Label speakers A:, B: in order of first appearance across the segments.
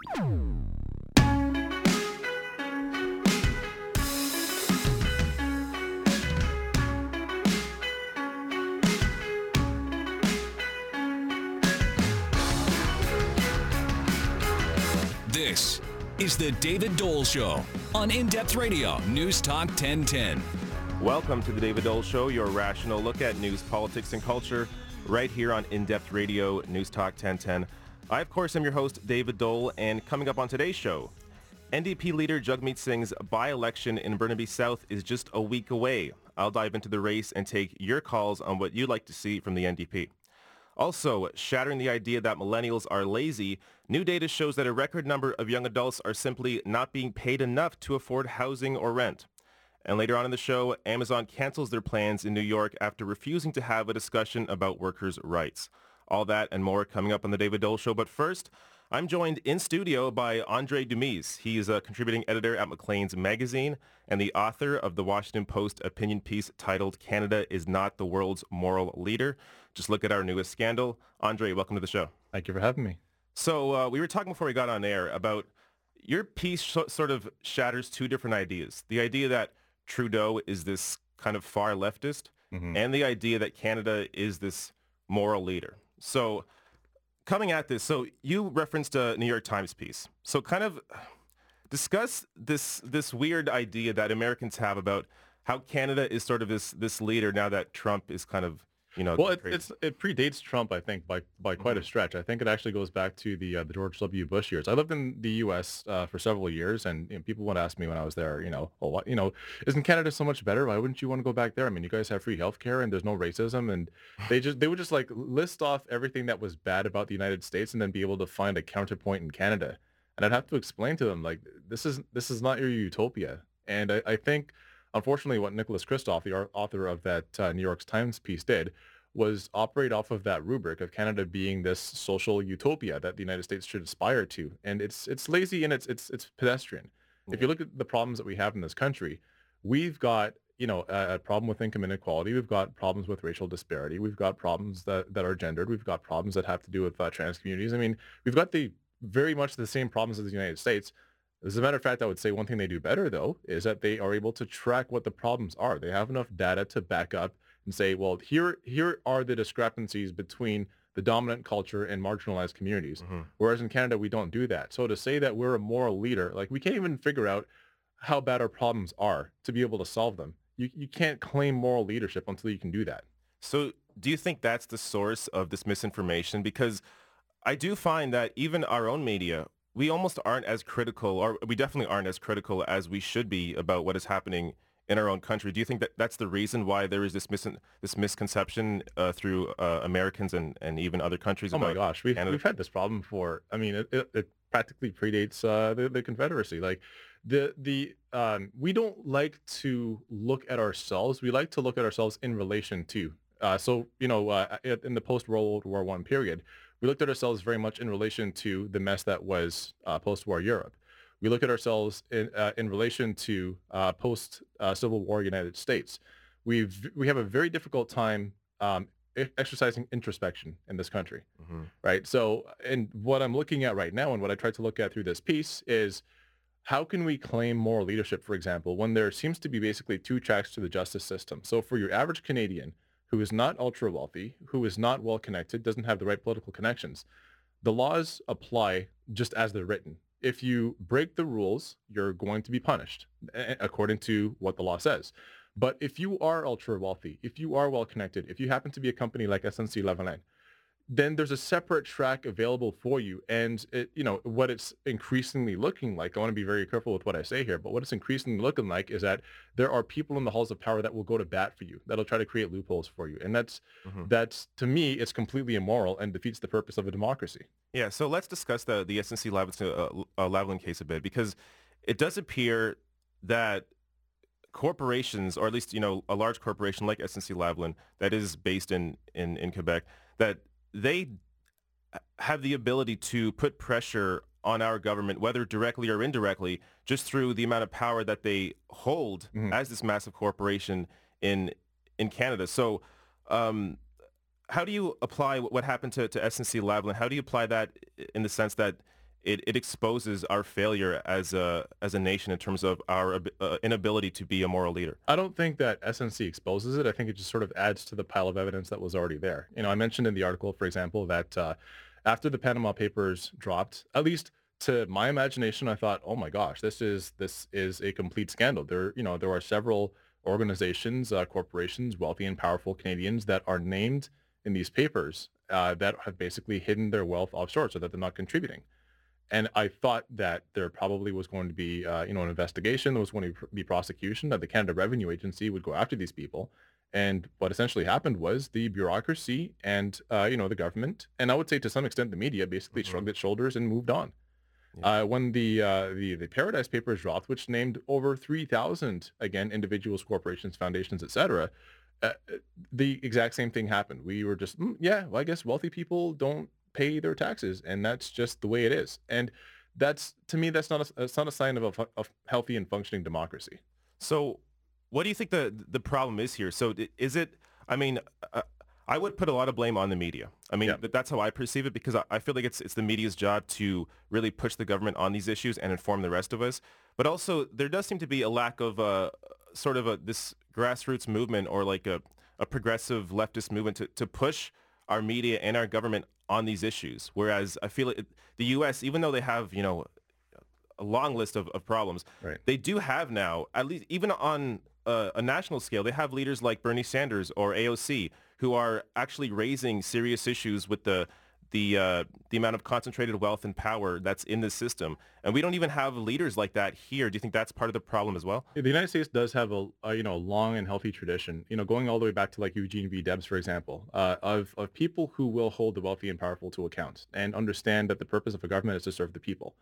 A: This is the David Doel Show on In Depth Radio, News Talk 1010.
B: Welcome to the David Doel Show, your rational look at news, politics, and culture, right here on In Depth Radio, News Talk 1010. I, of course, am your host, David Doel, and coming up on today's show, NDP leader Jagmeet Singh's by-election in Burnaby South is just a week away. I'll dive into the race and take your calls on what you'd like to see from the NDP. Also, shattering the idea that millennials are lazy, new data shows that a record number of young adults are simply not being paid enough to afford housing or rent. And later on in the show, Amazon cancels their plans in New York after refusing to have a discussion about workers' rights. All that and more coming up on the David Doel Show. But first, I'm joined in studio by Andray Domise. He is a contributing editor at Maclean's Magazine and the author of the Washington Post opinion piece titled Canada is Not the World's Moral Leader. Just look at our newest scandal. Andray, welcome to the show.
C: Thank you for having me.
B: So uh, we were talking before we got on air about your piece sh- sort of shatters two different ideas. The idea that Trudeau is this kind of far leftist
C: Mm-hmm.
B: and the idea that Canada is this moral leader. So coming at this, so you referenced a New York Times piece. So kind of discuss this this weird idea that Americans have about how Canada is sort of this this leader now that Trump is kind of you know
C: Well, it, it's it predates Trump, I think, by by quite a stretch. I think it actually goes back to the uh, the George W. Bush years. I lived in the U.S. Uh, for several years, and you know, people would ask me when I was there, you know, oh, you know, isn't Canada so much better? Why wouldn't you want to go back there? I mean, you guys have free healthcare and there's no racism, and they just they would just like list off everything that was bad about the United States, and then be able to find a counterpoint in Canada. And I'd have to explain to them like this is this is not your utopia. And I, I think, unfortunately, what Nicholas Kristof, the author of that uh, New York Times piece, did was operate off of that rubric of Canada being this social utopia that the United States should aspire to. And it's it's lazy and it's it's it's pedestrian. If you look at the problems that we have in this country, we've got you know a, a problem with income inequality. We've got problems with racial disparity. We've got problems that, that are gendered. We've got problems that have to do with uh, trans communities. I mean, we've got the very much the same problems as the United States. As a matter of fact, I would say one thing they do better, though, is that they are able to track what the problems are. They have enough data to back up and say, well, here here are the discrepancies between the dominant culture and marginalized communities.
B: Mhm.
C: Whereas in Canada, we don't do that. So to say that we're a moral leader, like we can't even figure out how bad our problems are to be able to solve them. You, you can't claim moral leadership until you can do that.
B: So do you think that's the source of this misinformation? Because I do find that even our own media, we almost aren't as critical, or we definitely aren't as critical as we should be about what is happening in our own country. Do you think that that's the reason why there is this mis- this misconception uh, through uh, Americans and, and even other countries?
C: Oh my gosh, we've,
B: Canada?
C: we've had this problem for, I mean, it, it, it practically predates uh, the, the Confederacy. Like the, the, um, we don't like to look at ourselves. We like to look at ourselves in relation to. Uh, so, you know, uh, in the post-World War One period, we looked at ourselves very much in relation to the mess that was uh, post-war Europe. We look at ourselves in, uh, in relation to uh, post-Civil War United States. We've, we have a very difficult time um, exercising introspection in this country
B: Mhm.
C: right? So, and what I'm looking at right now and what I tried to look at through this piece is how can we claim moral leadership, for example, when there seems to be basically two tracks to the justice system? So for your average Canadian who is not ultra wealthy, who is not well connected, doesn't have the right political connections, the laws apply just as they're written. If you break the rules, you're going to be punished according to what the law says. But if you are ultra wealthy, if you are well connected, if you happen to be a company like SNC Lavalin, then there's a separate track available for you. And it, you know, what it's increasingly looking like, I want to be very careful with what I say here, but what it's increasingly looking like is that there are people in the halls of power that will go to bat for you, that'll try to create loopholes for you. And that's,
B: Mhm.
C: that's, to me, it's completely immoral and defeats the purpose of a democracy.
B: Yeah, so let's discuss the the SNC Lavalin, uh, uh, Lavalin case a bit because it does appear that corporations, or at least you know a large corporation like SNC Lavalin that is based in, in in Quebec, that they have the ability to put pressure on our government, whether directly or indirectly, just through the amount of power that they hold
C: Mhm.
B: as this massive corporation in in Canada. So. Um, how do you apply what happened to, to SNC Lavalin? How do you apply that in the sense that it, it exposes our failure as a as a nation in terms of our uh, inability to be a moral leader.
C: I don't think that SNC exposes it. I think it just sort of adds to the pile of evidence that was already there. You know, I mentioned in the article, for example, that uh, after the Panama Papers dropped, at least to my imagination, I thought, oh my gosh, this is this is a complete scandal. There, you know, there are several organizations, uh, corporations, wealthy and powerful Canadians that are named in these papers uh, that have basically hidden their wealth offshore so that they're not contributing. And I thought that there probably was going to be, uh, you know, an investigation. There was going to be prosecution. That the Canada Revenue Agency would go after these people. And what essentially happened was the bureaucracy and, uh, you know, the government, and I would say to some extent the media, basically mm-hmm. shrugged its shoulders and moved on. Yeah. Uh, when the, uh, the the Paradise Papers dropped, which named over 3,000 again individuals, corporations, foundations, etc., uh, the exact same thing happened. We were just mm, yeah, well, I guess wealthy people don't pay their taxes, and that's just the way it is. And that's to me, that's not a, that's not a sign of a, a healthy and functioning democracy.
B: So, what do you think the the problem is here? So, is it? I mean, uh, I would put a lot of blame on the media. I mean, yeah. that's how I perceive it because I feel like it's it's the media's job to really push the government on these issues and inform the rest of us. But also, there does seem to be a lack of uh, sort of a this grassroots movement or like a, a progressive leftist movement to, to push our media and our government on these issues. Whereas I feel like the U.S., even though they have you know a long list of, of problems, right. they do have now at least even on a, a national scale, they have leaders like Bernie Sanders or AOC who are actually raising serious issues with the the uh, the amount of concentrated wealth and power that's in the system, and we don't even have leaders like that here. Do you think that's part of the problem as well?
C: The United States does have a, a you know long and healthy tradition, you know, going all the way back to like Eugene V. Debs, for example, uh, of of people who will hold the wealthy and powerful to account and understand that the purpose of a government is to serve the people.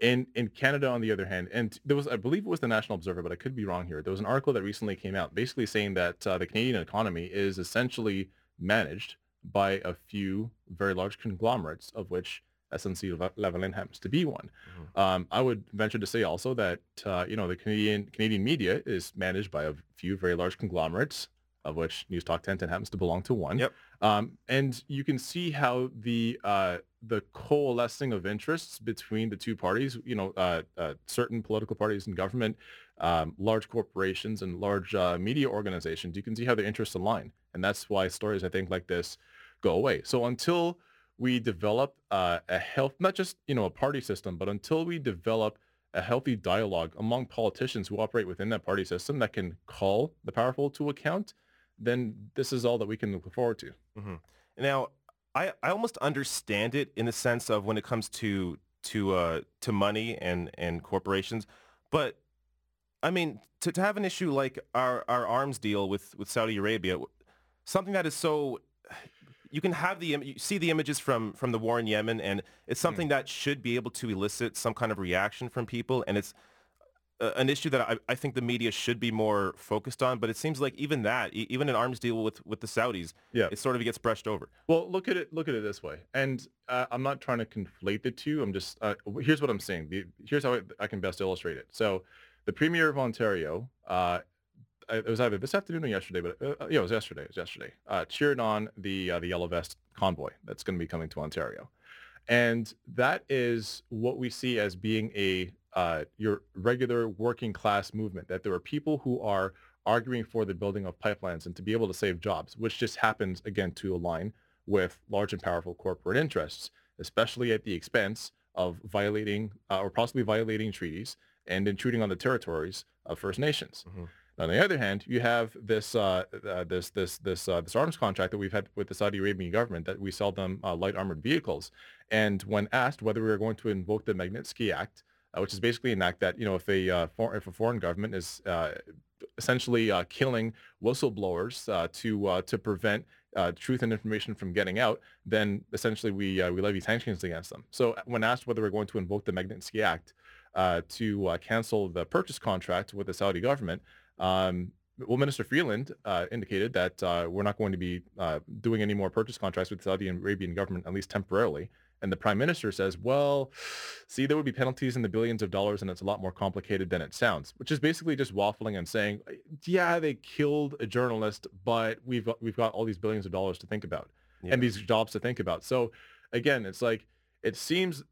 C: In in Canada, on the other hand, and there was, I believe it was the National Observer, but I could be wrong here. There was an article that recently came out, basically saying that uh, the Canadian economy is essentially managed by a few very large conglomerates, of which SNC Lavalin happens to be one. Mm-hmm. Um, I would venture to say also that uh, you know the Canadian Canadian media is managed by a few very large conglomerates, of which News Talk 1010 happens to belong to one.
B: Yep.
C: Um, and you can see how the uh, the coalescing of interests between the two parties, you know, uh, uh, certain political parties in government, um, large corporations and large uh, media organizations, you can see how their interests align. And that's why stories, I think, like this go away. So until we develop uh, a health, not just, you know, a party system, but until we develop a healthy dialogue among politicians who operate within that party system that can call the powerful to account, then this is all that we can look forward to.
B: Mm-hmm. Now, I, I almost understand it in the sense of when it comes to to uh, to money and, and corporations, but I mean to, to have an issue like our, our arms deal with, with Saudi Arabia, something that is so you can have the you see the images from from the war in Yemen, and it's something mm. that should be able to elicit some kind of reaction from people, and it's an issue that I, I, think the media should be more focused on, but it seems like even that, even an arms deal with, with the Saudis, yeah. it sort of gets brushed over.
C: Well, look at it. Look at it this way, and uh, I'm not trying to conflate the two. I'm just uh, here's what I'm saying. The, here's how I, I, can best illustrate it. So, the premier of Ontario, uh, it was either this afternoon or yesterday, but uh, yeah, it was yesterday. It was yesterday. Uh, cheered on the uh, the yellow vest convoy that's going to be coming to Ontario, and that is what we see as being a uh, your regular working class movement, that there are people who are arguing for the building of pipelines and to be able to save jobs, which just happens, again, to align with large and powerful corporate interests, especially at the expense of violating uh, or possibly violating treaties and intruding on the territories of First Nations. Mm-hmm. On the other hand, you have this uh, uh, this this this uh, this arms contract that we've had with the Saudi Arabian government that we sell them uh, light armored vehicles. And when asked whether we are going to invoke the Magnitsky Act, uh, which is basically an act that you know if a uh, for, if a foreign government is uh, essentially uh, killing whistleblowers uh, to uh, to prevent truth and information from getting out, then essentially we we levy sanctions against them. So when asked whether we're going to invoke the Magnitsky Act to cancel the purchase contract with the Saudi government. Um, well, Minister Freeland uh, indicated that uh, we're not going to be uh, doing any more purchase contracts with the Saudi Arabian government, at least temporarily. And the prime minister says, well, see, there would be penalties in the billions of dollars and it's a lot more complicated than it sounds, which is basically just waffling and saying, yeah, they killed a journalist, but we've, we've got all these billions of dollars to think about yeah. and these jobs to think about. So again, it's like, it seems uh,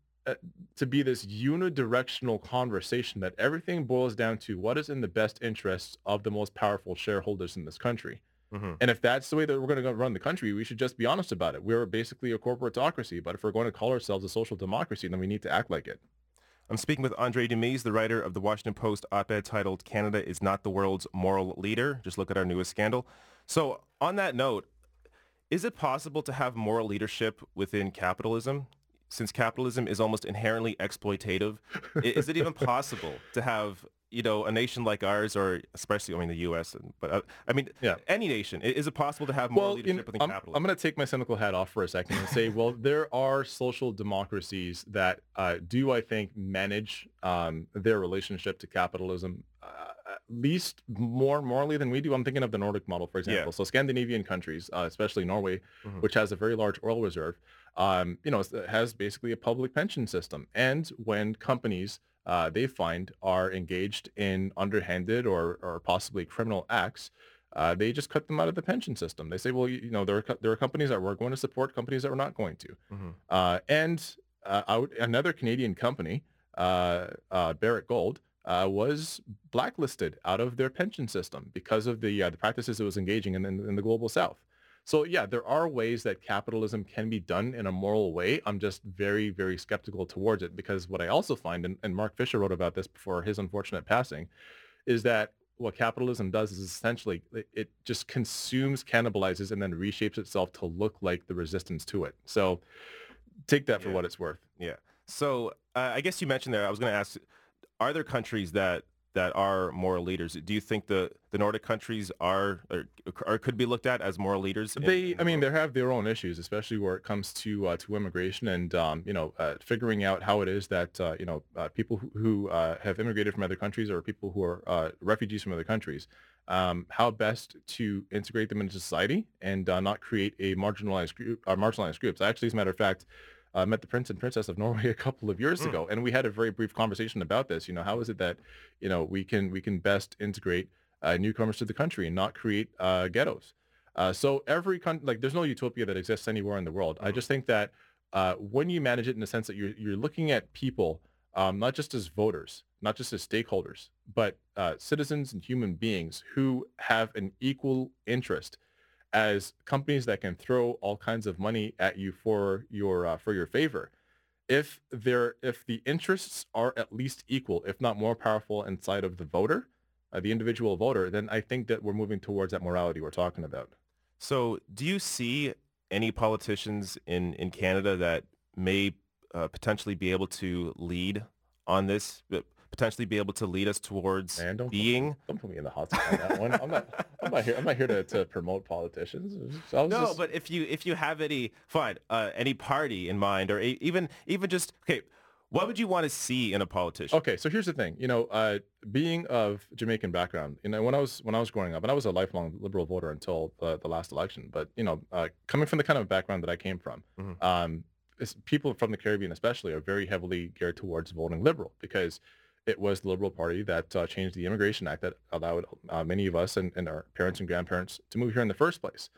C: to be this unidirectional conversation that everything boils down to what is in the best interests of the most powerful shareholders in this country. Mm-hmm. And if that's the way that we're going to run the country, we should just be honest about it. We're basically a corporatocracy, but if we're going to call ourselves a social democracy, then we need to act like it.
B: I'm speaking with Andray Domise, the writer of the Washington Post op-ed titled Canada is not the world's moral leader. Just look at our newest scandal. So on that note, is it possible to have moral leadership within capitalism? Since capitalism is almost inherently exploitative, is it even possible to have you know, a nation like ours, or especially, I mean, the U.S., but uh, I mean, yeah. any nation, is it possible to have more well, leadership within
C: I'm,
B: capitalism?
C: I'm going to take my cynical hat off for a second and say, well, there are social democracies that uh, do, I think, manage um, their relationship to capitalism uh, at least more morally than we do. I'm thinking of the Nordic model, for example. Yeah. So Scandinavian countries, uh, especially Norway, mm-hmm. which has a very large oil reserve, um, you know, has basically a public pension system. And when companies uh, they find are engaged in underhanded or, or possibly criminal acts, uh, they just cut them out of the pension system. They say, well, you, you know, there are, there are companies that we're going to support, companies that we're not going to. Mm-hmm. Uh, and uh, another Canadian company, uh, uh, Barrick Gold, was blacklisted out of their pension system because of the, the practices it was engaging in, in, in the global south. So yeah, there are ways that capitalism can be done in a moral way. I'm just very, very skeptical towards it because what I also find, and, and Mark Fisher wrote about this before his unfortunate passing, is that what capitalism does is essentially it just consumes, cannibalizes, and then reshapes itself to look like the resistance to it. So take that for
B: yeah.
C: what it's worth.
B: Yeah. So uh, I guess you mentioned there, I was going to ask, are there countries that that are moral leaders. Do you think the, the Nordic countries are or, or could be looked at as moral leaders?
C: In, they, in I mean, they have their own issues, especially where it comes to uh, to immigration and um, you know uh, figuring out how it is that uh, you know uh, people who, who uh, have immigrated from other countries or people who are uh, refugees from other countries, um, how best to integrate them into society and not create a marginalized group, marginalized groups. Actually, as a matter of fact uh, met the prince and princess of Norway a couple of years mm. ago, and we had a very brief conversation about this. You know, how is it that you know we can we can best integrate uh, newcomers to the country and not create uh, ghettos? Uh, so every country, like, there's no utopia that exists anywhere in the world. Mm. I just think that uh, when you manage it in the sense that you're you're looking at people um, not just as voters, not just as stakeholders, but uh, citizens and human beings who have an equal interest as companies that can throw all kinds of money at you for your uh, for your favor. If there if the interests are at least equal if not more powerful inside of the voter uh, the individual voter then i think that we're moving towards that morality we're talking about.
B: So do you see any politicians in in canada that may uh, potentially be able to lead on this potentially be able to lead us towards Man,
C: don't
B: being.
C: Put, don't put me in the hot seat on that one. I'm not. I'm not here. I'm not here to, to promote politicians.
B: no, just... but if you if you have any fine uh, any party in mind, or a, even even just okay. What would you want to see in a politician?
C: Okay, so here's the thing. You know, uh, being of Jamaican background, you know, when I was when I was growing up, and I was a lifelong liberal voter until the, the last election. But you know, uh, coming from the kind of background that I came from, mm-hmm. um, people from the Caribbean especially are very heavily geared towards voting liberal because it was the Liberal Party that uh, changed the Immigration Act that allowed uh, many of us and, and, our parents and grandparents to move here in the first place.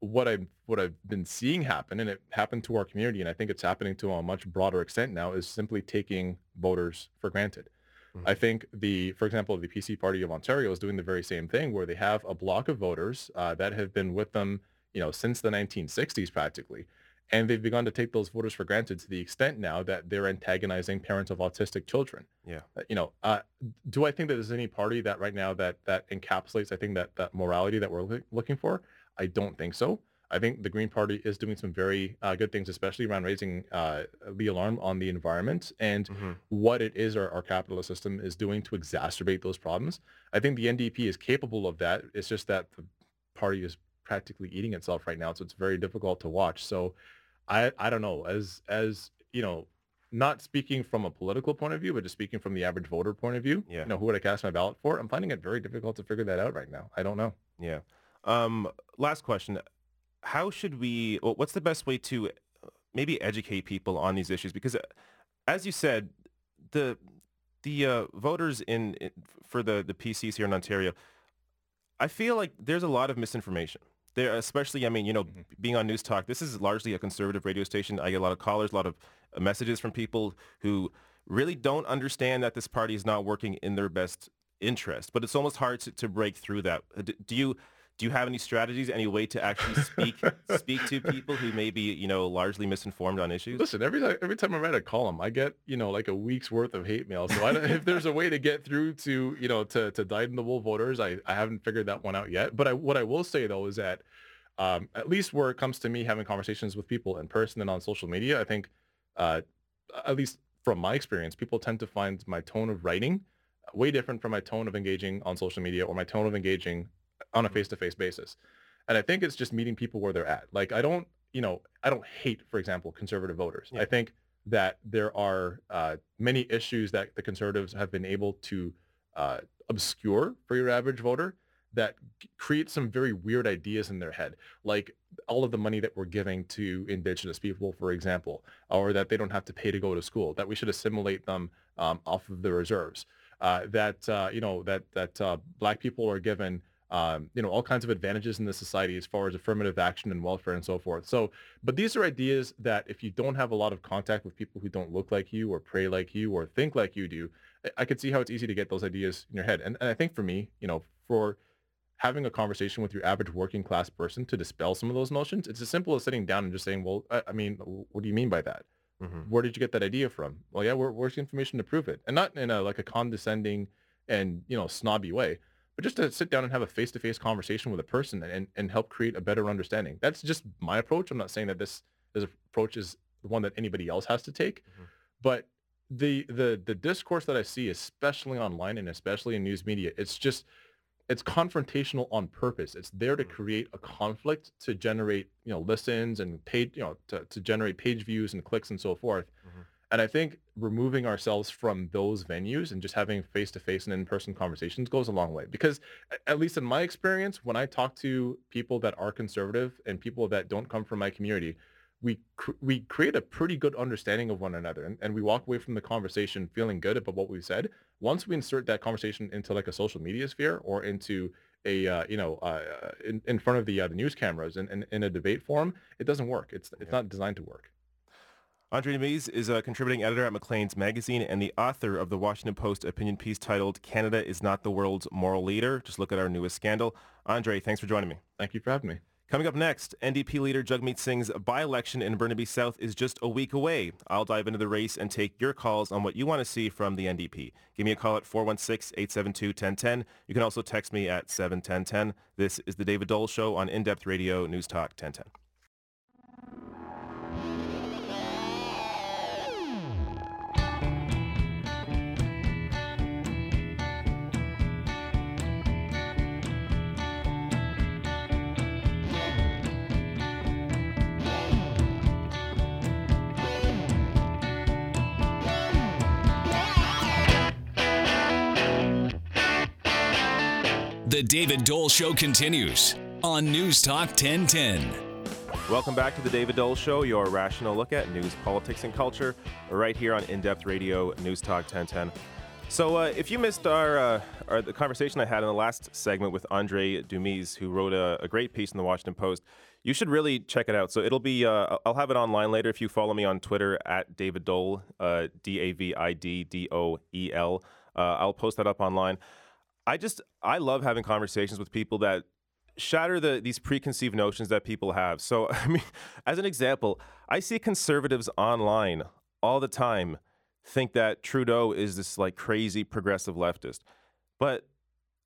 C: What I what I've been seeing happen, and it happened to our community, and I think it's happening to a much broader extent now, is simply taking voters for granted. Mm-hmm. I think the, for example, the PC Party of Ontario is doing the very same thing, where they have a block of voters uh, that have been with them, you know, since the 1960s practically, and they've begun to take those voters for granted to the extent now that they're antagonizing parents of autistic children.
B: Yeah.
C: Uh, you know, uh, do I think that there's any party that right now that that encapsulates, I think that that morality that we're looking for? I don't think so. I think the Green Party is doing some very uh, good things, especially around raising uh, the alarm on the environment and mm-hmm. what it is our, our capitalist system is doing to exacerbate those problems. I think the NDP is capable of that. It's just that the party is practically eating itself right now, so it's very difficult to watch. So I I don't know as as you know not speaking from a political point of view, but just speaking from the average voter point of view, yeah. you know, who would I cast my ballot for? I'm finding it very difficult to figure that out right now. I don't know.
B: Yeah. Um, last question. How should we, what's the best way to maybe educate people on these issues? Because uh, as you said, the, the uh, voters in, in, for the, the PCs here in Ontario, I feel like there's a lot of misinformation there, especially, I mean, you know,
C: Mm-hmm.
B: being on News Talk, this is largely a conservative radio station. I get a lot of callers, a lot of uh, messages from people who really don't understand that this party is not working in their best interest. But it's almost hard to, to break through that. Uh, Do you do you have any strategies, any way to actually speak speak to people who may be, you know, largely misinformed on issues?
C: Listen, every time every time I write a column, I get you know like a week's worth of hate mail. So if there's a way to get through to you know to to dyed in the wool voters, I, I haven't figured that one out yet. But I, what I will say though is that um, at least where it comes to me having conversations with people in person and on social media, I think uh, at least from my experience, people tend to find my tone of writing way different from my tone of engaging on social media or my tone of engaging on a face-to-face basis. And I think it's just meeting people where they're at. Like I don't, you know, I don't hate, for example, conservative voters.
B: Yeah.
C: I think that there are uh, many issues that the conservatives have been able to uh, obscure for your average voter that create some very weird ideas in their head, like all of the money that we're giving to indigenous people, for example, or that they don't have to pay to go to school, that we should assimilate them um, off of the reserves, uh, that uh, you know that that uh, black people are given um, you know all kinds of advantages in the society as far as affirmative action and welfare and so forth. So, but these are ideas that if you don't have a lot of contact with people who don't look like you or pray like you or think like you do, I- I could see how it's easy to get those ideas in your head. And, and I think for me, you know, for having a conversation with your average working class person to dispel some of those notions, it's as simple as sitting down and just saying, well, I, I mean, what do you mean by that?
B: Mhm.
C: Where did you get that idea from? Well, yeah, where, where's the information to prove it? And not in a like a condescending and you know snobby way, but just to sit down and have a face-to-face conversation with a person and, and help create a better understanding. That's just my approach. I'm not saying that this this approach is the one that anybody else has to take,
B: Mhm.
C: but the the the discourse that I see, especially online and especially in news media, it's just it's confrontational on purpose. It's there to
B: Mhm.
C: create a conflict to generate, you know, listens and page, you know, to, to generate page views and clicks and so forth.
B: Mhm.
C: And I think removing ourselves from those venues and just having face-to-face and in-person conversations goes a long way. Because at least in my experience, when I talk to people that are conservative and people that don't come from my community, we cr- we create a pretty good understanding of one another and, and we walk away from the conversation feeling good about what we've said once we insert that conversation into like a social media sphere or into a uh, you know uh, in, in front of the uh, the news cameras and in, in a debate forum it doesn't work it's it's
B: Yeah.
C: not designed to work
B: Andray Domise is a contributing editor at Maclean's Magazine and the author of the Washington Post opinion piece titled Canada is not the world's moral leader. Just look at our newest scandal. Andray, thanks for joining me.
C: thank you for having me
B: Coming up next, NDP leader Jagmeet Singh's by-election in Burnaby South is just a week away. I'll dive into the race and take your calls on what you want to see from the NDP. Give me a call at 416-872-1010. You can also text me at 71010. This is the David Doel Show on In-Depth Radio News Talk 1010.
A: The David Doel Show continues on News Talk 1010.
B: Welcome back to the David Doel Show, your rational look at news, politics, and culture, right here on In-Depth Radio News Talk 1010. So, uh, if you missed our, uh, our the conversation I had in the last segment with Andray Domise, who wrote a, a great piece in the Washington Post, you should really check it out. So it'll be uh, I'll have it online later if you follow me on Twitter at David Doel, uh, D A V I D D O E L. Uh, I'll post that up online. I just I love having conversations with people that shatter the these preconceived notions that people have. So I mean, as an example, I see conservatives online all the time think that Trudeau is this like crazy progressive leftist. But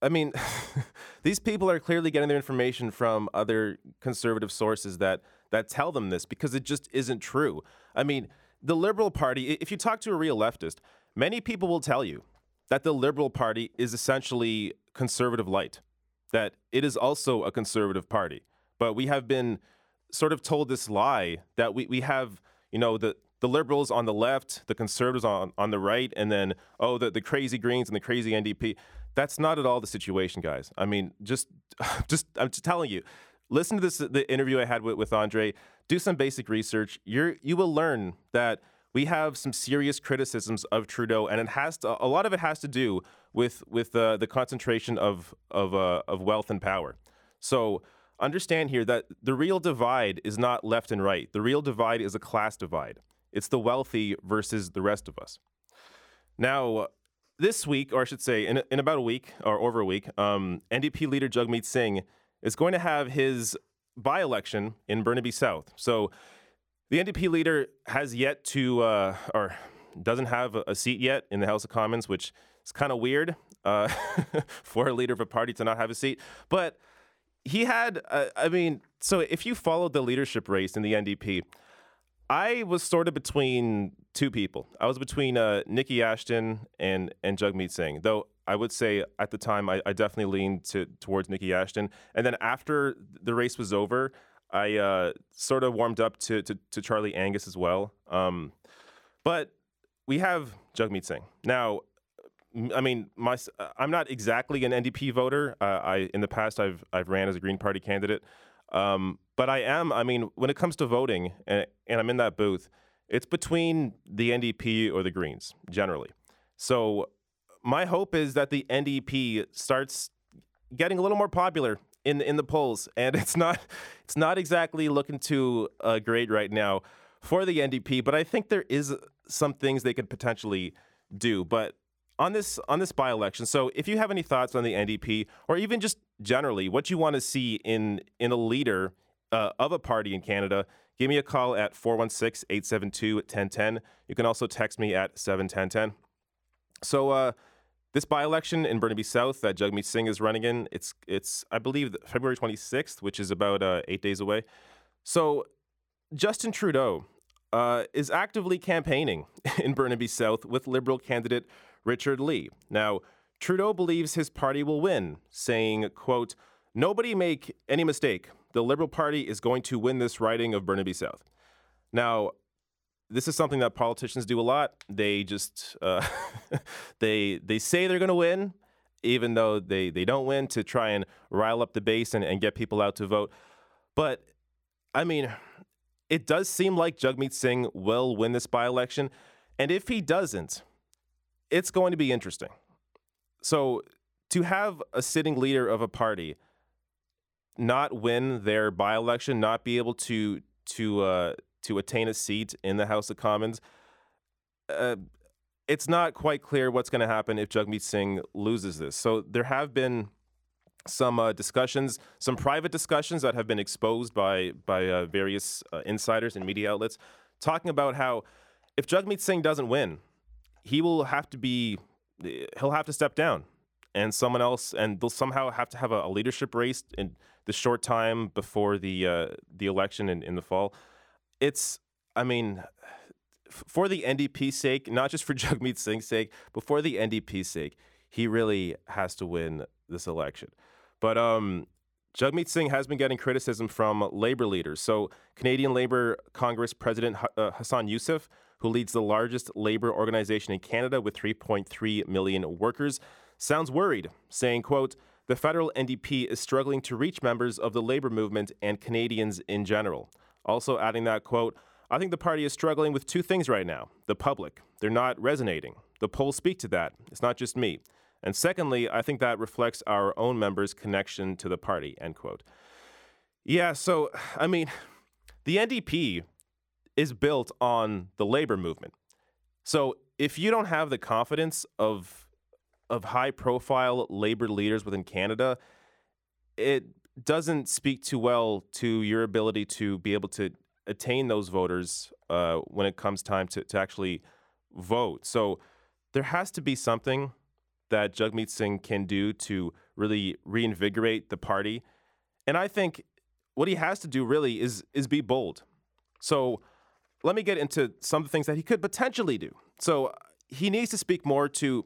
B: I mean, these people are clearly getting their information from other conservative sources that that tell them this because it just isn't true. I mean, the Liberal Party, if you talk to a real leftist, many people will tell you that the Liberal Party is essentially conservative light, that it is also a conservative party. But we have been sort of told this lie that we, we have, you know, the, the liberals on the left, the conservatives on, on the right, and then, oh, the, the crazy Greens and the crazy NDP. That's not at all the situation, guys. I mean, just, just I'm just telling you, listen to this the interview I had with, with Andray. Do some basic research. You're you will learn that we have some serious criticisms of Trudeau, and it has to, a lot of it has to do with with uh, the concentration of of uh, of wealth and power. So understand here that the real divide is not left and right. The real divide is a class divide. It's the wealthy versus the rest of us. Now, this week, or I should say, in, in about a week or over a week, um, NDP leader Jagmeet Singh is going to have his by election in Burnaby South. So the NDP leader has yet to, uh, or doesn't have a seat yet in the House of Commons, which is kind of weird uh, for a leader of a party to not have a seat. But he had, uh, I mean, so if you followed the leadership race in the NDP, I was sort of between two people. I was between uh, Niki Ashton and and Jagmeet Singh. Though I would say at the time I, I definitely leaned to towards Niki Ashton. And then after the race was over, I uh, sort of warmed up to, to, to Charlie Angus as well. Um, but we have Jagmeet Singh now. I mean, my I'm not exactly an NDP voter. Uh, I in the past I've I've ran as a Green Party candidate, um, but I am. I mean, when it comes to voting, and, and I'm in that booth, it's between the NDP or the Greens generally. So my hope is that the NDP starts getting a little more popular in in the polls, and it's not it's not exactly looking too uh, great right now for the NDP. But I think there is some things they could potentially do. But on this on this by election, so if you have any thoughts on the NDP, or even just generally what you want to see in in a leader uh, of a party in Canada, give me a call at 416-872-1010. You can also text me at 71010. So. Uh, this by-election in Burnaby South that Jagmeet Singh is running in, it's it's I believe February 26th, which is about uh, eight days away. So Justin Trudeau uh, is actively campaigning in Burnaby South with Liberal candidate Richard Lee. Now Trudeau believes his party will win, saying, "quote Nobody make any mistake. The Liberal Party is going to win this riding of Burnaby South." Now this is something that politicians do a lot. They just uh, they they say they're going to win, even though they they don't win, to try and rile up the base and, and get people out to vote. But I mean, it does seem like Jagmeet Singh will win this by election, and if he doesn't, it's going to be interesting. So to have a sitting leader of a party not win their by election, not be able to to uh, to attain a seat in the House of Commons. Uh, it's not quite clear what's going to happen if Jagmeet Singh loses this. So there have been some uh, discussions, some private discussions that have been exposed by by uh, various uh, insiders and media outlets, talking about how if Jagmeet Singh doesn't win, he will have to be he'll have to step down, and someone else, and they'll somehow have to have a, a leadership race in the short time before the uh, the election in, in the fall it's, I mean, for the NDP's sake, not just for Jagmeet Singh's sake, but for the NDP's sake, he really has to win this election. But um, Jagmeet Singh has been getting criticism from labor leaders. So, Canadian Labor Congress President uh, Hassan Yussuff, who leads the largest labor organization in Canada with 3.3 million workers, sounds worried, saying, quote, the federal NDP is struggling to reach members of the labor movement and Canadians in general. Also, adding that quote, I think the party is struggling with two things right now the public. They're not resonating. The polls speak to that. It's not just me. And secondly, I think that reflects our own members' connection to the party, end quote. Yeah, so, I mean, the NDP is built on the labor movement. So if you don't have the confidence of, of high profile labor leaders within Canada, it doesn't speak too well to your ability to be able to attain those voters uh, when it comes time to, to actually vote. So there has to be something that Jagmeet Singh can do to really reinvigorate the party. And I think what he has to do really is is be bold. So let me get into some of the things that he could potentially do. So he needs to speak more to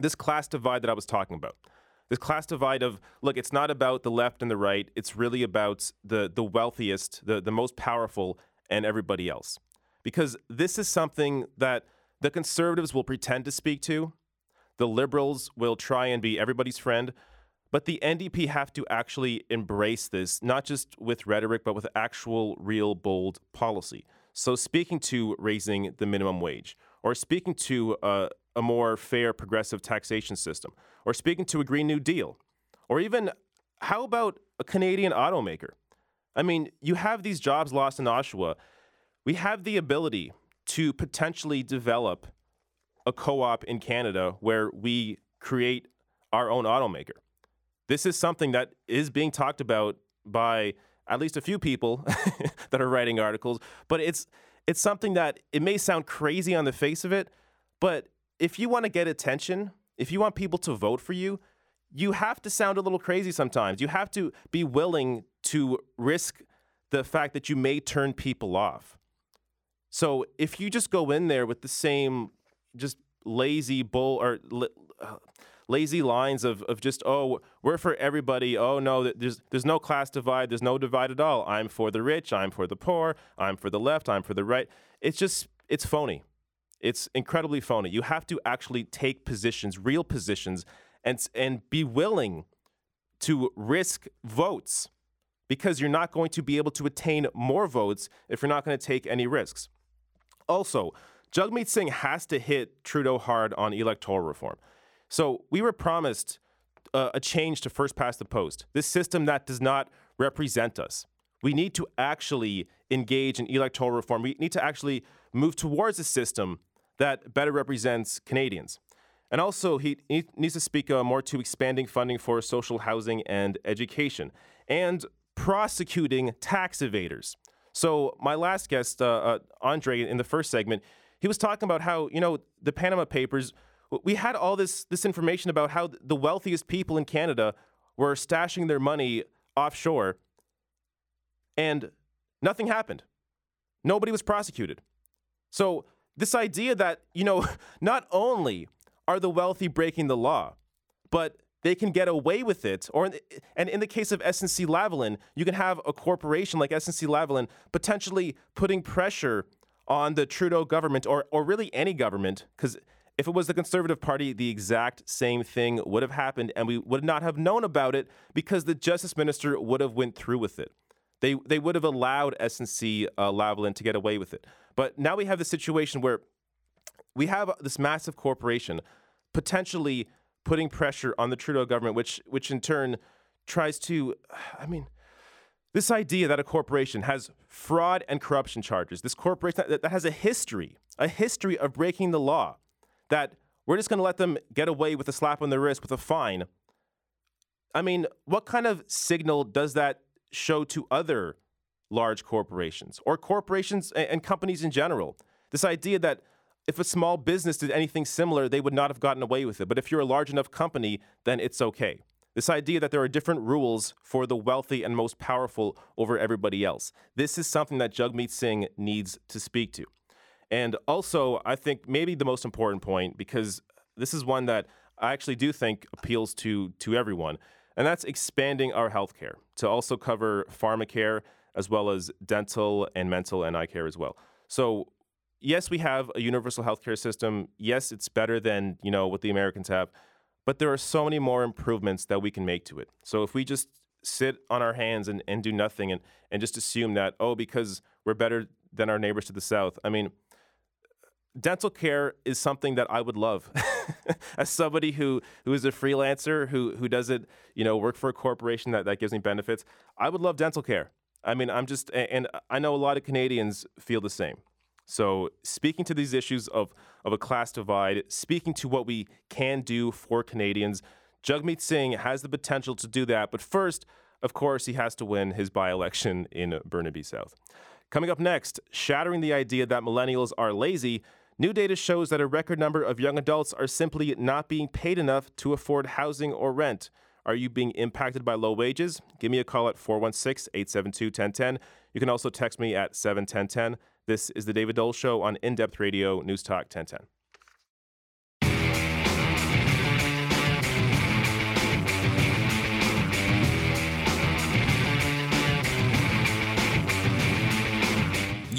B: this class divide that I was talking about this class divide of look, it's not about the left and the right. It's really about the the wealthiest, the the most powerful, and everybody else. Because this is something that the conservatives will pretend to speak to, the liberals will try and be everybody's friend, but the NDP have to actually embrace this, not just with rhetoric, but with actual, real, bold policy. So, speaking to raising the minimum wage, or speaking to uh, a more fair, progressive taxation system, or speaking to a Green New Deal, or even how about a Canadian automaker? I mean, you have these jobs lost in Oshawa. We have the ability to potentially develop a co op in Canada where we create our own automaker. This is something that is being talked about by at least a few people that are writing articles, but it's it's something that it may sound crazy on the face of it, but if you want to get attention, if you want people to vote for you, you have to sound a little crazy sometimes. You have to be willing to risk the fact that you may turn people off. So if you just go in there with the same just lazy bull or uh, lazy lines of, of just oh we're for everybody. Oh no there's there's no class divide. There's no divide at all. I'm for the rich. I'm for the poor. I'm for the left. I'm for the right. It's just it's phony. It's incredibly phony. You have to actually take positions real positions and and be willing to risk votes because you're not going to be able to attain more votes if you're not going to take any risks. Also Jagmeet Singh has to hit Trudeau hard on electoral reform. So we were promised uh, a change to first past the post, this system that does not represent us. We need to actually engage in electoral reform. We need to actually move towards a system that better represents Canadians. And also, he, he needs to speak uh, more to expanding funding for social housing and education and prosecuting tax evaders. So, my last guest, uh, uh Andray, in the first segment, he was talking about how you know the Panama Papers. We had all this this information about how the wealthiest people in Canada were stashing their money offshore, and nothing happened. Nobody was prosecuted. So this idea that you know not only are the wealthy breaking the law, but they can get away with it. Or, and in the case of SNC Lavalin, you can have a corporation like SNC Lavalin potentially putting pressure on the Trudeau government or, or really any government, because if it was the Conservative Party, the exact same thing would have happened, and we would not have known about it because the Justice Minister would have went through with it. They they would have allowed SNC uh, Lavalin to get away with it. But now we have the situation where we have this massive corporation potentially putting pressure on the Trudeau government, which which in turn tries to, I mean, this idea that a corporation has fraud and corruption charges, this corporation that, that has a history, a history of breaking the law, that we're just going to let them get away with a slap on the wrist with a fine. I mean, what kind of signal does that show to other large corporations or corporations and companies in general? This idea that if a small business did anything similar, they would not have gotten away with it. But if you're a large enough company, then it's okay. This idea that there are different rules for the wealthy and most powerful over everybody else. This is something that Jagmeet Singh needs to speak to. And also, I think maybe the most important point, because this is one that I actually do think appeals to, to everyone, and that's expanding our healthcare to also cover pharmacare as well as dental and mental and eye care as well. So, yes, we have a universal healthcare system. Yes, it's better than you know what the Americans have. But there are so many more improvements that we can make to it. So if we just sit on our hands and, and do nothing and, and just assume that, oh, because we're better than our neighbors to the south, I mean, dental care is something that I would love. As somebody who, who is a freelancer, who, who doesn't, you know, work for a corporation that, that gives me benefits, I would love dental care. I mean, I'm just, and I know a lot of Canadians feel the same. So, speaking to these issues of, of a class divide, speaking to what we can do for Canadians, Jagmeet Singh has the potential to do that. But first, of course, he has to win his by election in Burnaby South. Coming up next, shattering the idea that millennials are lazy, new data shows that a record number of young adults are simply not being paid enough to afford housing or rent. Are you being impacted by low wages? Give me a call at 416 872 1010. You can also text me at 71010. This is the David Doel Show on In Depth Radio, News Talk 1010.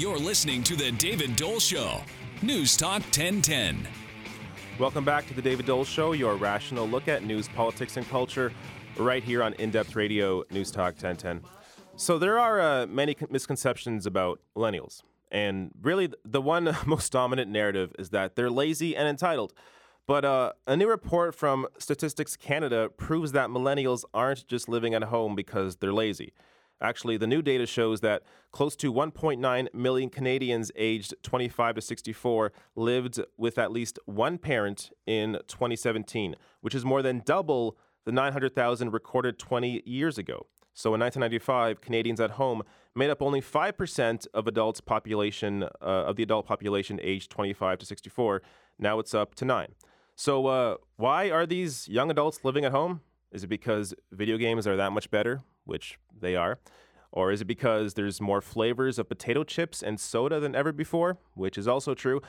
A: You're listening to the David Doel Show, News Talk 1010.
B: Welcome back to the David Doel Show, your rational look at news, politics, and culture, right here on In Depth Radio, News Talk 1010. So, there are uh, many misconceptions about millennials. And really, the one most dominant narrative is that they're lazy and entitled. But uh, a new report from Statistics Canada proves that millennials aren't just living at home because they're lazy. Actually, the new data shows that close to 1.9 million Canadians aged 25 to 64 lived with at least one parent in 2017, which is more than double the 900,000 recorded 20 years ago. So in 1995, Canadians at home made up only 5% of adults population uh, of the adult population aged 25 to 64. Now it's up to 9. So uh, why are these young adults living at home? Is it because video games are that much better, which they are? Or is it because there's more flavors of potato chips and soda than ever before, which is also true?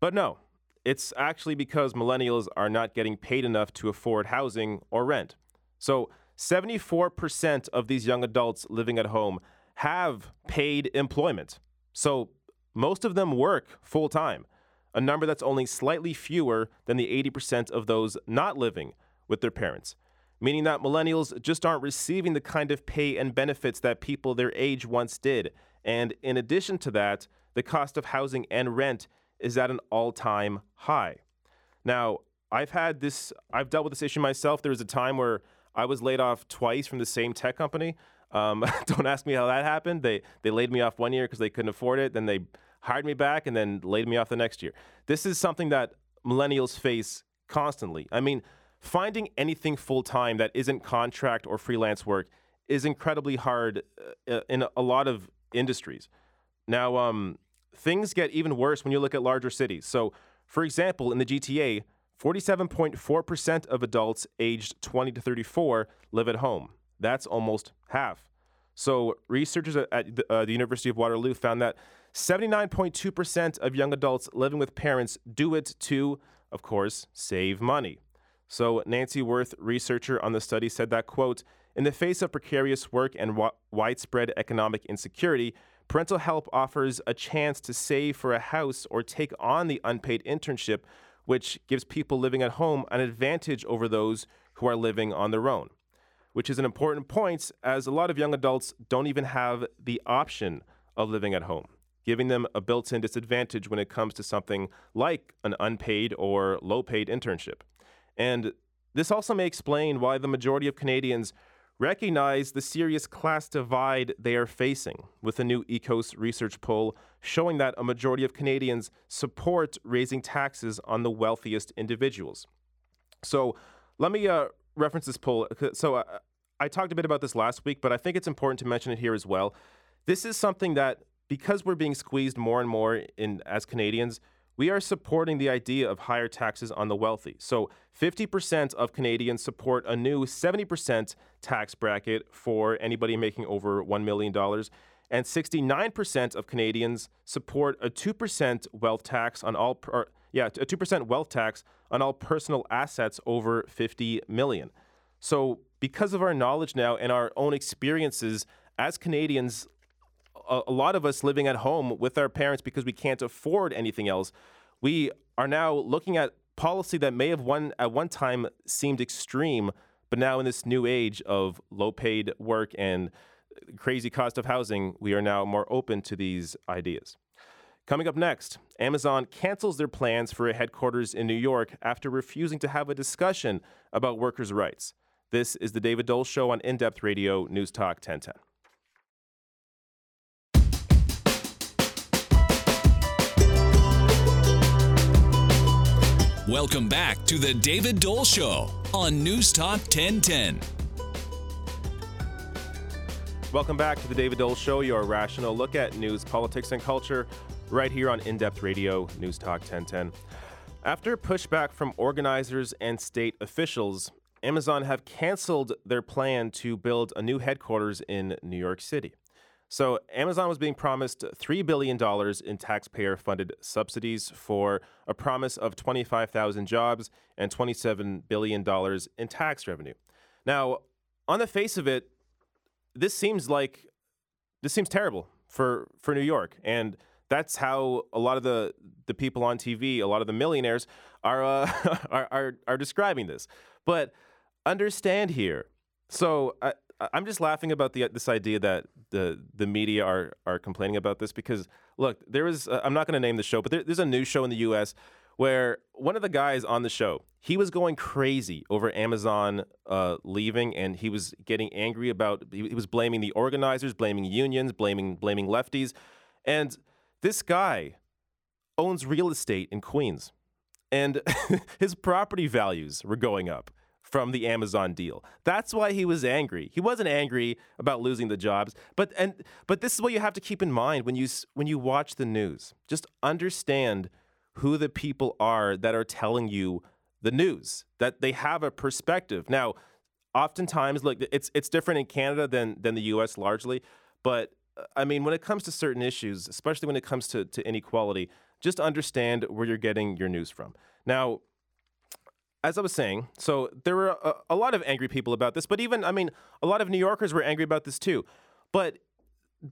B: But no, it's actually because millennials are not getting paid enough to afford housing or rent. So 74% of these young adults living at home have paid employment. So most of them work full time, a number that's only slightly fewer than the 80% of those not living with their parents meaning that millennials just aren't receiving the kind of pay and benefits that people their age once did. And in addition to that, the cost of housing and rent is at an all time high. Now, I've had this, I've dealt with this issue myself. There was a time where I was laid off twice from the same tech company. Um, don't ask me how that happened. They, they laid me off one year because they couldn't afford it. Then they hired me back and then laid me off the next year. This is something that millennials face constantly. I mean, finding anything full time that isn't contract or freelance work is incredibly hard uh, in a lot of industries. Now, um, things get even worse when you look at larger cities. So, for example, in the GTA, 47.4% of adults aged 20 to 34 live at home. That's almost half. So, researchers at the, uh, the University of Waterloo found that 79.2% of young adults living with parents do it to, of course, save money. So Nancy Worth, researcher on the study, said that, quote, in the face of precarious work and wa- widespread economic insecurity, parental help offers a chance to save for a house or take on the unpaid internship, which gives people living at home an advantage over those who are living on their own. Which is an important point, as a lot of young adults don't even have the option of living at home, giving them a built in disadvantage when it comes to something like an unpaid or low paid internship. And this also may explain why the majority of Canadians recognize the serious class divide they are facing, with a new EKOS research poll showing that a majority of Canadians support raising taxes on the wealthiest individuals. So let me uh, reference this poll. So uh, I talked a bit about this last week, but I think it's important to mention it here as well. This is something that, because we're being squeezed more and more in as Canadians, we are supporting the idea of higher taxes on the wealthy. So 50% of Canadians support a new 70% tax bracket for anybody making over $1 million. And 69% of Canadians support a 2% wealth tax on all, or, yeah, a 2% wealth tax on all personal assets over 50 million. So, because of our knowledge now and our own experiences as Canadians a, a lot of us living at home with our parents because we can't afford anything else, we are now looking at policy that may have one at one time seemed extreme, but now in this new age of low paid work and crazy cost of housing, we are now more open to these ideas. Coming up next, Amazon cancels their plans for a headquarters in New York after refusing to have a discussion about workers' rights. This is the David Doel Show on In Depth Radio, News Talk 1010.
A: Welcome back to the David Doel Show on News Talk 1010.
B: Welcome back to the David Doel Show, your rational look at news, politics, and culture, right here on In Depth Radio, News Talk 1010. After pushback from organizers and state officials, Amazon have canceled their plan to build a new headquarters in New York City. So, Amazon was being promised $3 billion in taxpayer funded subsidies for a promise of 25,000 jobs and $27 billion in tax revenue. Now, on the face of it, this seems like this seems terrible for, for New York. And that's how a lot of the, the people on TV, a lot of the millionaires are, uh, are, are, are describing this. But understand here. So, uh, I'm just laughing about the this idea that the the media are are complaining about this because look, there is uh, I'm not going to name the show, but there, there's a news show in the U.S. where one of the guys on the show he was going crazy over Amazon uh, leaving, and he was getting angry about. He, he was blaming the organizers, blaming unions, blaming blaming lefties, and this guy owns real estate in Queens, and his property values were going up from the Amazon deal. That's why he was angry. He wasn't angry about losing the jobs, but and but this is what you have to keep in mind when you when you watch the news. Just understand who the people are that are telling you the news. That they have a perspective. Now, oftentimes look it's it's different in Canada than than the US largely, but uh, I mean when it comes to certain issues, especially when it comes to to inequality, just understand where you're getting your news from. Now, as I was saying, so there were a, a, lot of angry people about this, but even, I mean, a lot of New Yorkers were angry about this too, but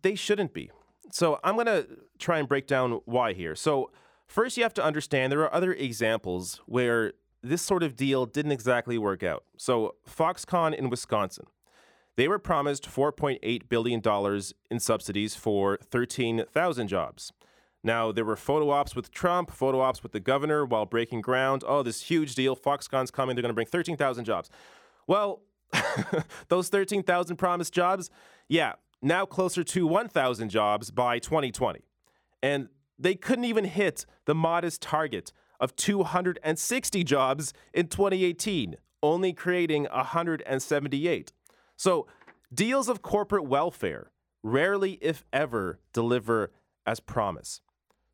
B: they shouldn't be. So I'm going to try and break down why here. So, first, you have to understand there are other examples where this sort of deal didn't exactly work out. So, Foxconn in Wisconsin, they were promised $4.8 billion in subsidies for 13,000 jobs. Now, there were photo ops with Trump, photo ops with the governor while breaking ground. Oh, this huge deal. Foxconn's coming. They're going to bring 13,000 jobs. Well, those 13,000 promised jobs, yeah, now closer to 1,000 jobs by 2020. And they couldn't even hit the modest target of 260 jobs in 2018, only creating 178. So, deals of corporate welfare rarely, if ever, deliver as promised.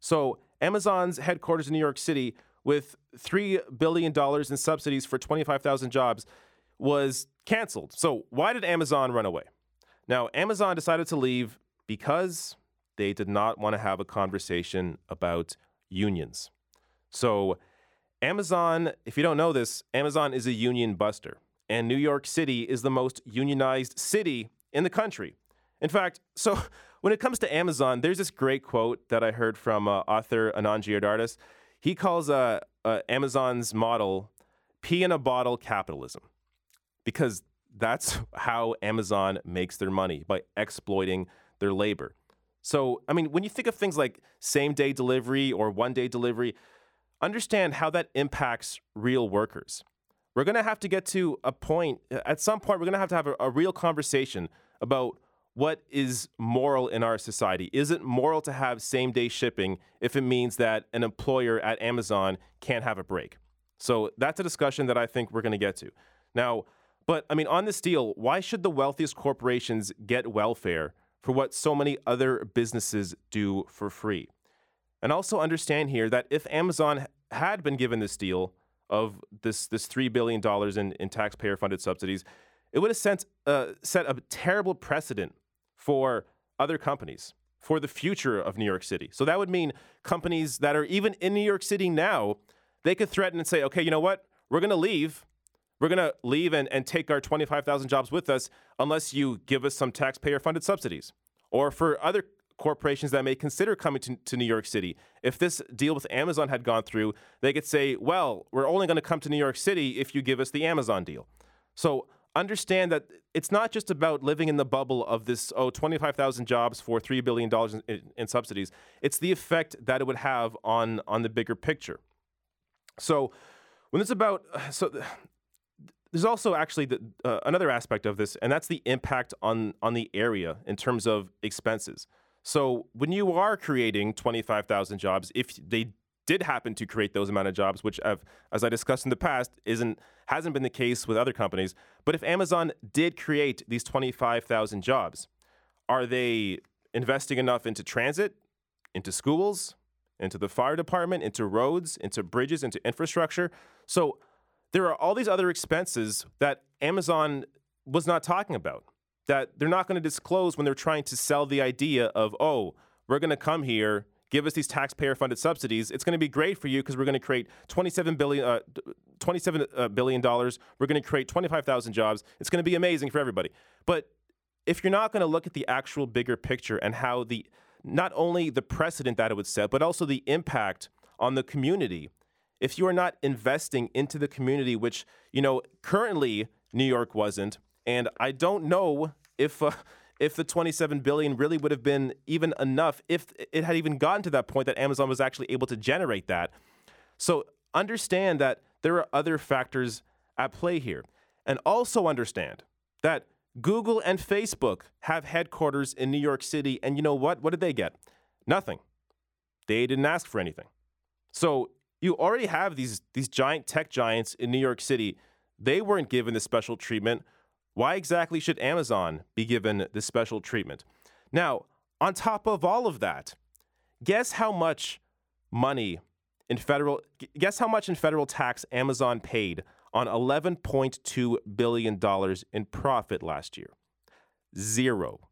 B: So Amazon's headquarters in New York City, with $3 billion in subsidies for 25,000 jobs, was canceled. So why did Amazon run away? Now, Amazon decided to leave because they did not want to have a conversation about unions. So, Amazon, if you don't know this, Amazon is a union buster, and New York City is the most unionized city in the country. In fact, so when it comes to Amazon, there's this great quote that I heard from uh, author Anand Giridharadas. He calls uh, uh, Amazon's model pee in a bottle capitalism because that's how Amazon makes their money by exploiting their labor. So, I mean, when you think of things like same day delivery or one day delivery, understand how that impacts real workers. We're going to have to get to a point, at some point, we're going to have to have a, a real conversation about what is moral in our society? Is it moral to have same day shipping if it means that an employer at Amazon can't have a break? So that's a discussion that I think we're going to get to. Now, but I mean, on this deal, why should the wealthiest corporations get welfare for what so many other businesses do for free? And also understand here that if Amazon had been given this deal of this, this $3 billion in, in taxpayer funded subsidies, it would have sent, uh, set a terrible precedent for other companies for the future of New York City. So that would mean companies that are even in New York City now, they could threaten and say, okay, you know what? We're going to leave. We're going to leave and, and take our 25,000 jobs with us unless you give us some taxpayer funded subsidies. Or for other corporations that may consider coming to, to New York City, if this deal with Amazon had gone through, they could say, well, we're only going to come to New York City if you give us the Amazon deal. So understand that it's not just about living in the bubble of this, oh, 25,000 jobs for $3 billion in, in, subsidies. It's the effect that it would have on, on the bigger picture. So when it's about, so there's also actually the, uh, another aspect of this, and that's the impact on, on the area in terms of expenses. So when you are creating 25,000 jobs, if they did happen to create those amount of jobs, which, have, as I discussed in the past, isn't hasn't been the case with other companies. But if Amazon did create these 25,000 jobs, are they investing enough into transit, into schools, into the fire department, into roads, into bridges, into infrastructure? So there are all these other expenses that Amazon was not talking about that they're not going to disclose when they're trying to sell the idea of, oh, we're going to come here give us these taxpayer funded subsidies. It's going to be great for you because we're going to create 27 billion, uh, 27 uh, billion dollars. We're going to create 25,000 jobs. It's going to be amazing for everybody. But if you're not going to look at the actual bigger picture and how the not only the precedent that it would set, but also the impact on the community, if you are not investing into the community, which you know currently New York wasn't, and I don't know if uh, if the 27 billion really would have been even enough if it had even gotten to that point that Amazon was actually able to generate that. So understand that there are other factors at play here. And also understand that Google and Facebook have headquarters in New York City. And you know what? What did they get? Nothing. They didn't ask for anything. So you already have these, these giant tech giants in New York City. They weren't given the special treatment. Why exactly should Amazon be given this special treatment? Now, on top of all of that, guess how much money in federal guess how much in federal tax Amazon paid on 11.2 billion dollars in profit last year. Zero.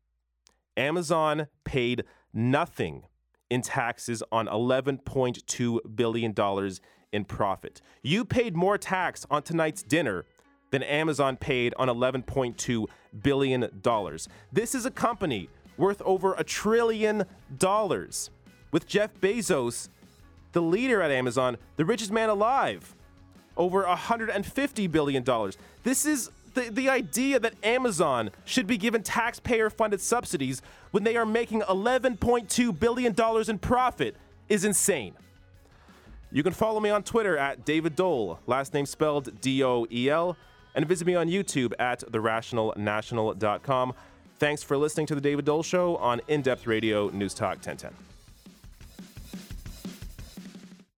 B: Amazon paid nothing in taxes on 11.2 billion dollars in profit. You paid more tax on tonight's dinner than Amazon paid on 11.2 billion dollars. This is a company worth over a trillion dollars with Jeff Bezos the leader at Amazon, the richest man alive, over $150 billion. This is the, the idea that Amazon should be given taxpayer funded subsidies when they are making $11.2 billion in profit is insane. You can follow me on Twitter at David Doel, last name spelled D O E L, and visit me on YouTube at therationalnational.com. Thanks for listening to The David Doel Show on In Depth Radio News Talk 1010.